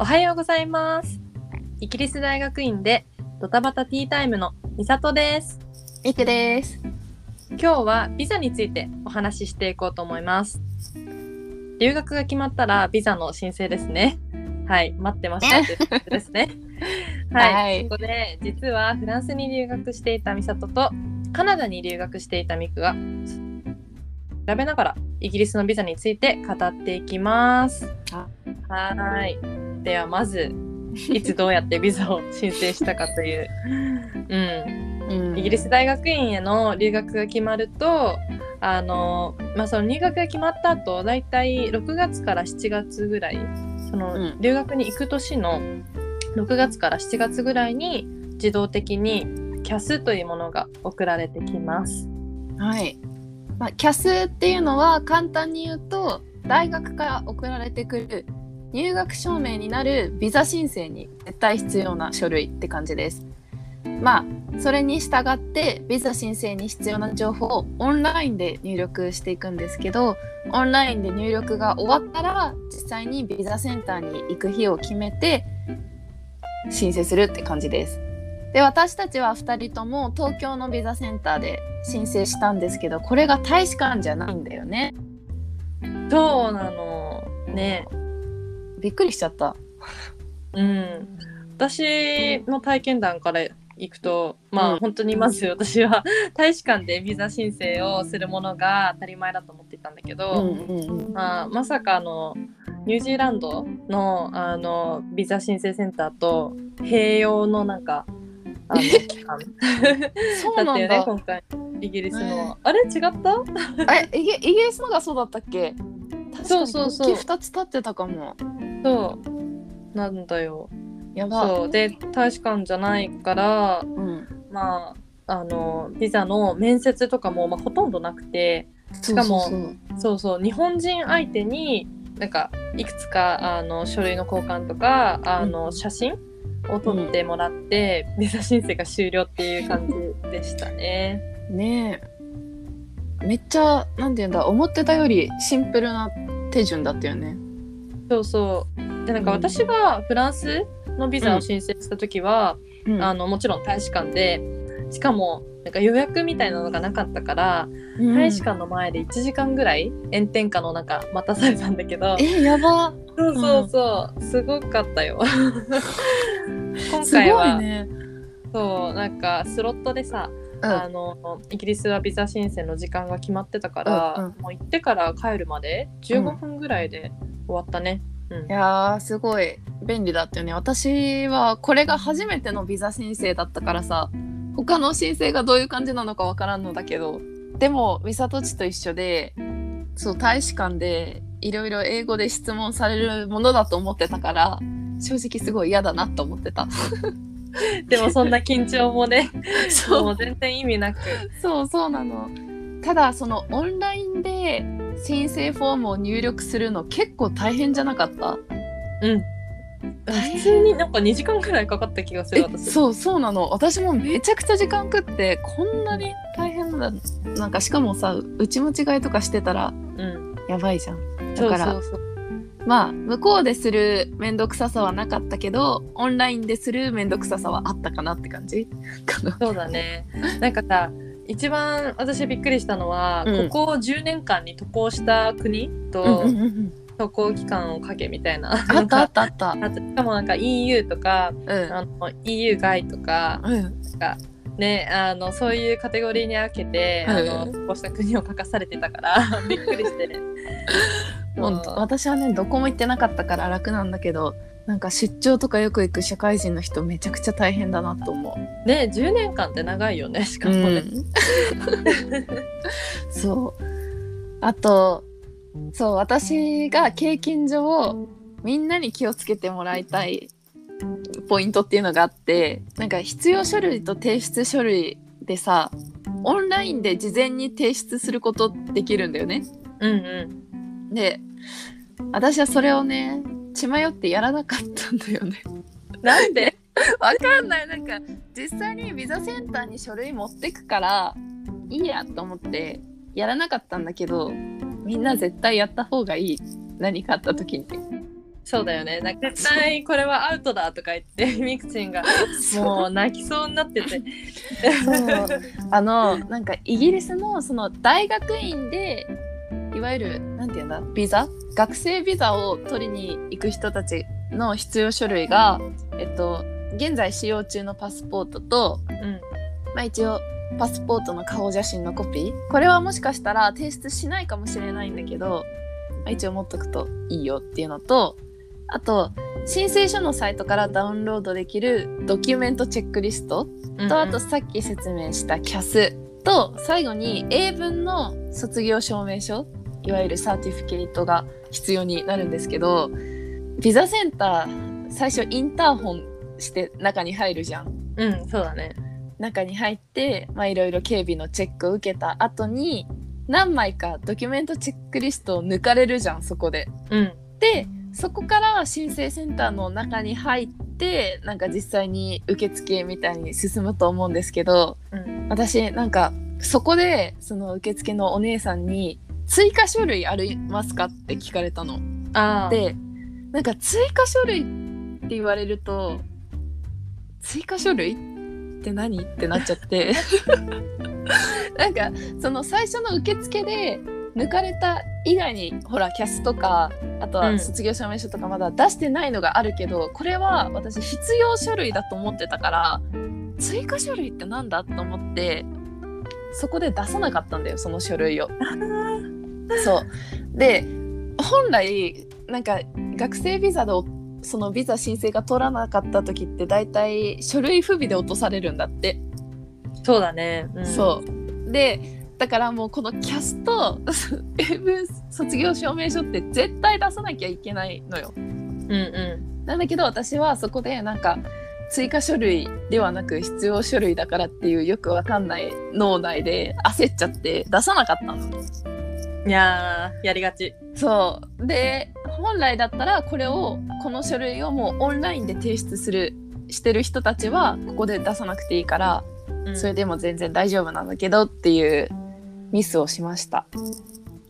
おはようございます。イギリス大学院でドタバタティータイムのみさとです。みくです。今日はビザについてお話ししていこうと思います。留学が決まったらビザの申請ですね。はい、待ってましたということですね。はい、はいここで実はフランスに留学していたみさととカナダに留学していたみくが調べながらイギリスのビザについて語っていきます。あはい。ではまずいつどうやってビザを申請したかという、うん、うんイギリス大学院への留学が決まるとあの、まあ、その入学が決まった後だいたい6月から7月ぐらいその、うん留学に行く年の6月から7月ぐらいに自動的に CAS というものが送られてきます。はい。まあ、キャスっていうのは簡単に言うと大学から送られてくる入学証明になるビザ申請に絶対必要な書類って感じです。まあそれに従ってビザ申請に必要な情報をオンラインで入力していくんですけどオンラインで入力が終わったら実際にビザセンターに行く日を決めて申請するって感じです。で私たちは2人とも東京のビザセンターで申請したんですけどこれが大使館じゃないんだよねそうなのねびっくりしちゃった。うん、私の体験談からいくとまあ、うん。本当にまず私は大使館でビザ申請をするものが当たり前だと思っていたんだけど、まあ、まさかあのニュージーランドのあのビザ申請センターと併用のなんかあの そうだ。ったよねなんだ今回イギリスの、ねあれ違った？えイギイギリスのがそうだったっけ？そうにそうそう国旗2つ立ってたかもそう。なんだよ。やば。そう。で大使館じゃないからうん。まああのビザの面接とかも、まあ、ほとんどなくてしかもそうそう日本人相手になんかいくつかあの書類の交換とかあの、写真を撮ってもらって、ビザ申請が終了っていう感じでしたね。ねえ。めっちゃなんて言うんだ思ってたよりシンプルな手順だったよねそうそう。でなんか私がフランスのビザを申請した時は、うん。あのもちろん大使館でしかもなんか予約みたいなのがなかったから、うん。大使館の前で1時間ぐらい炎天下の中待たされたんだけど。えやば。そうそうそう、すごかったよ。今すごい回は、ね。そうなんかスロットでさ、うん。あのイギリスはビザ申請の時間が決まってたから、うんうん。もう行ってから帰るまで15分ぐらいで終わったね。うん。いやーすごい。便利だったよね。私はこれが初めてのビザ申請だったからさ他の申請がどういう感じなのかわからんのだけどでも美里地と一緒でそう大使館でいろいろ英語で質問されるものだと思ってたから正直すごい嫌だなと思ってた。でもそんな緊張もね そう。もう全然意味なく。そうそうなの。ただそのオンラインで申請フォームを入力するの結構大変じゃなかった？うん。普通になんか2時間くらいかかった気がするえ私。そうそうなの。私もめちゃくちゃ時間食ってこんなに大変だ。なんかしかもさ打ち間違いとかしてたらうん。やばいじゃん。だからまあ向こうでする面倒くささはなかったけどオンラインでする面倒くささはあったかなって感じ？かなそうだね。なんかさ一番私びっくりしたのは、うん。ここ10年間に渡航した国と、うんうんうん渡航期間をかけみたいな。あったあったあった。あとしかもなんか EU とかうん。あの EU 外とかうん。ねあのそういうカテゴリーに分けて、うん。あの渡航した国を書かされてたから びっくりして。ね。もう私はねどこも行ってなかったから楽なんだけどなんか出張とかよく行く社会人の人めちゃくちゃ大変だなと思う。ね10年間って長いよねしかもね。そうあとそう私が経験上みんなに気をつけてもらいたいポイントっていうのがあってなんか必要書類と提出書類でさオンラインで事前に提出することできるんだよね。うんうん。で私はそれをね血迷ってやらなかったんだよね。なんで？わかんない。なんか実際にビザセンターに書類持ってくからいいやと思ってやらなかったんだけどみんな絶対やった方がいい。何かあった時に。そうだよね。なんか絶対これはアウトだとか言ってみくちんが。もう泣きそうになってて。あのなんかイギリスのその大学院でいわゆるなんていうんだ？ビザ？学生ビザを取りに行く人たちの必要書類が、えっと、現在使用中のパスポートと、うん。まあ、一応パスポートの顔写真のコピー。これはもしかしたら提出しないかもしれないんだけど、まあ、一応持っとくといいよっていうのとあと申請書のサイトからダウンロードできるドキュメントチェックリスト。とあとさっき説明した CAS と最後に英文の卒業証明書いわゆるサーティフィケートが必要になるんですけどビザセンター最初インターホンして中に入るじゃん。うんそうだね中に入ってまあいろいろ警備のチェックを受けた後に何枚かドキュメントチェックリストを抜かれるじゃんそこで。うんでそこから申請センターの中に入ってなんか実際に受付みたいに進むと思うんですけどうん私なんかそこでその受付のお姉さんに「追加書類ありますか?」って聞かれたの。でなんか追加書類って言われると追加書類って何ってなっちゃって なんかその最初の受付で抜かれた以外にほらキャスとかあとうんは卒業証明書とかまだ出してないのがあるけど、これは私必要書類だと思ってたから追加書類ってなんだと思ってそこで出さなかったんだよその書類を。そう。で本来なんか学生ビザでおそのビザ申請が通らなかった時って大体書類不備で落とされるんだって、そうだね、うん、そう。でだからもうこのキャスト 卒業証明書って絶対出さなきゃいけないのよ。うんうなんだけど私はそこでなんか追加書類ではなく必要書類だからっていうよくわかんない脳内で焦っちゃって出さなかったの。んいやーやりがち。そう。で本来だったらこれをこの書類をもうオンラインで提出するしてる人たちはここで出さなくていいから、うん。それでも全然大丈夫なんだけどっていうミスをしました、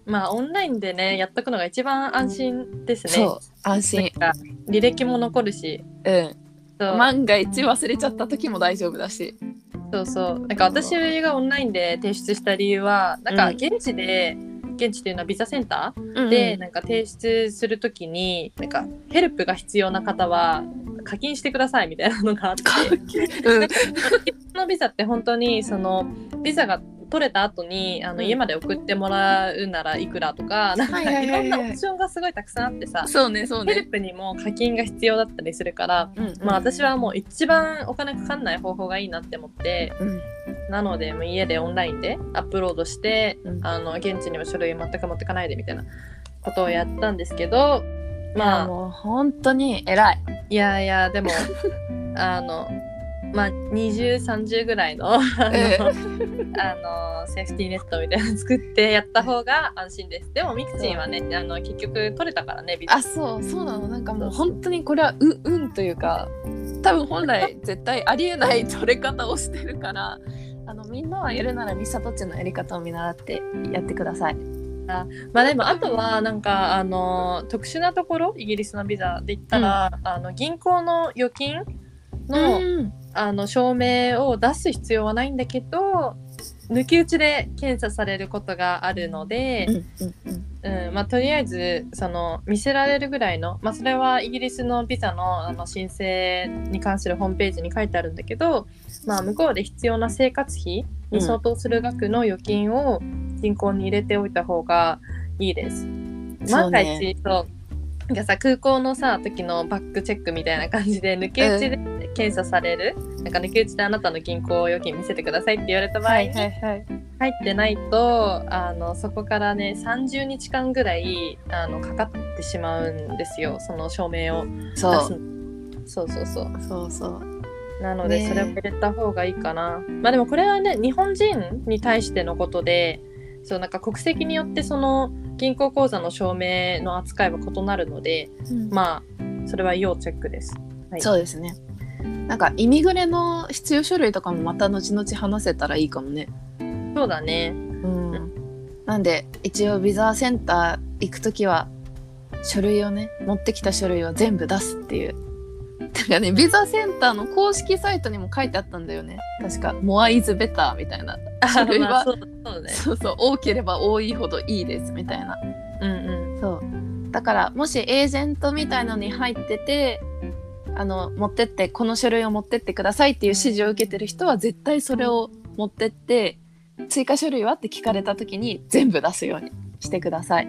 まあオンラインでねやっとくのが一番安心ですね。そう安心。履歴も残るし。うん。そう,、万が一忘れちゃった時も大丈夫だし。そうそう。なんか私がオンラインで提出した理由はなんかうん。現地で、現地っていうのはビザセンターうんで、なんか提出するときになんかヘルプが必要な方は課金してくださいみたいなのがあって。うん。このビザって本当にそのビザが取れた後にあのうん。家まで送ってもらうならいくらとか、なんかはいろんなオプションがすごいたくさんあってさ、そうねそうヘルねプにも課金が必要だったりするから、うん。まあ私はもう一番お金かかんない方法がいいなって思ってうんなのでもう家でオンラインでアップロードして、うん。あの現地にも書類全く持ってかないでみたいなことをやったんですけどままあ。あもう本当に偉い。いやいやでも あのまあ2030ぐらいのあの,、えあのセーフティーネットみたいなの作ってやった方が安心です。でもミクチンはねあの結局取れたからねビザ。あそうそうなの。なんかもう本当にこれはう運というか多分本来絶対ありえない取れ方をしてるからあのみんなはやるならミサトチのやり方を見習ってやってください。まあでもあとはなんかあの特殊なところイギリスのビザで言ったら、あの銀行の預金の,、うんあの証明を出す必要はないんだけど抜き打ちで検査されることがあるので、うんうんうんうんまあ、とりあえずその見せられるぐらいの、まあ、それはイギリスのビザのあの申請に関するホームページに書いてあるんだけど、まあ、向こうで必要な生活費に相当する額の預金を銀行に入れておいた方がいいです。万が一そう。なんかさ空港のさ時のバックチェックみたいな感じで抜け打ちで検査される、なんか抜け打ちであなたの銀行預金見せてくださいって言われた場合に、はいはいはい。入ってないとあのそこからね30日間ぐらいあのかかってしまうんですよその証明を。出す。そうそうそう。そうそう。そう。なのでね。それを入れた方がいいかな、まあでもこれはね日本人に対してのことでそうなんか国籍によってその銀行口座の証明の扱いは異なるのでまあそれは要チェックです。はい。そうですね。なんかイミグレの必要書類とかもまた後々話せたらいいかもね。そうだね。うん。なんで一応ビザセンター行くときは書類をね持ってきた書類は全部出すっていう。てかねビザセンターの公式サイトにも書いてあったんだよね。確か「モアイズベター」みたいな。書類はまあそうそうね。そうそう多ければ多いほどいいですみたいな。うんうん。そう。だからもしエージェントみたいのに入っててあの持ってってこの書類を持ってってくださいっていう指示を受けてる人は絶対それを持ってって追加書類はって聞かれた時に全部出すようにしてください。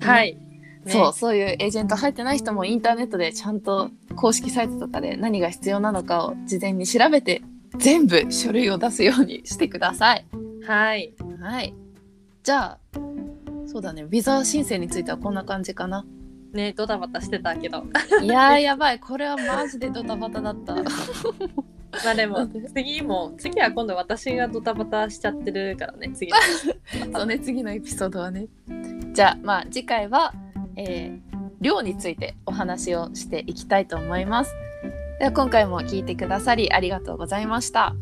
はい、ねそうそういうエージェント入ってない人もインターネットでちゃんと公式サイトとかで何が必要なのかを事前に調べて全部書類を出すようにしてください。はいはい。じゃあそうだねビザ申請についてはこんな感じかな。ねドタバタしてたけどいやーやばいこれはマジでドタバタだった。まあでも次も次は今度私がドタバタしちゃってるからね次の そうね次のエピソードはね。じゃあまあ次回は、えー量についてお話をしていきたいと思います。では今回も聞いてくださりありがとうございました。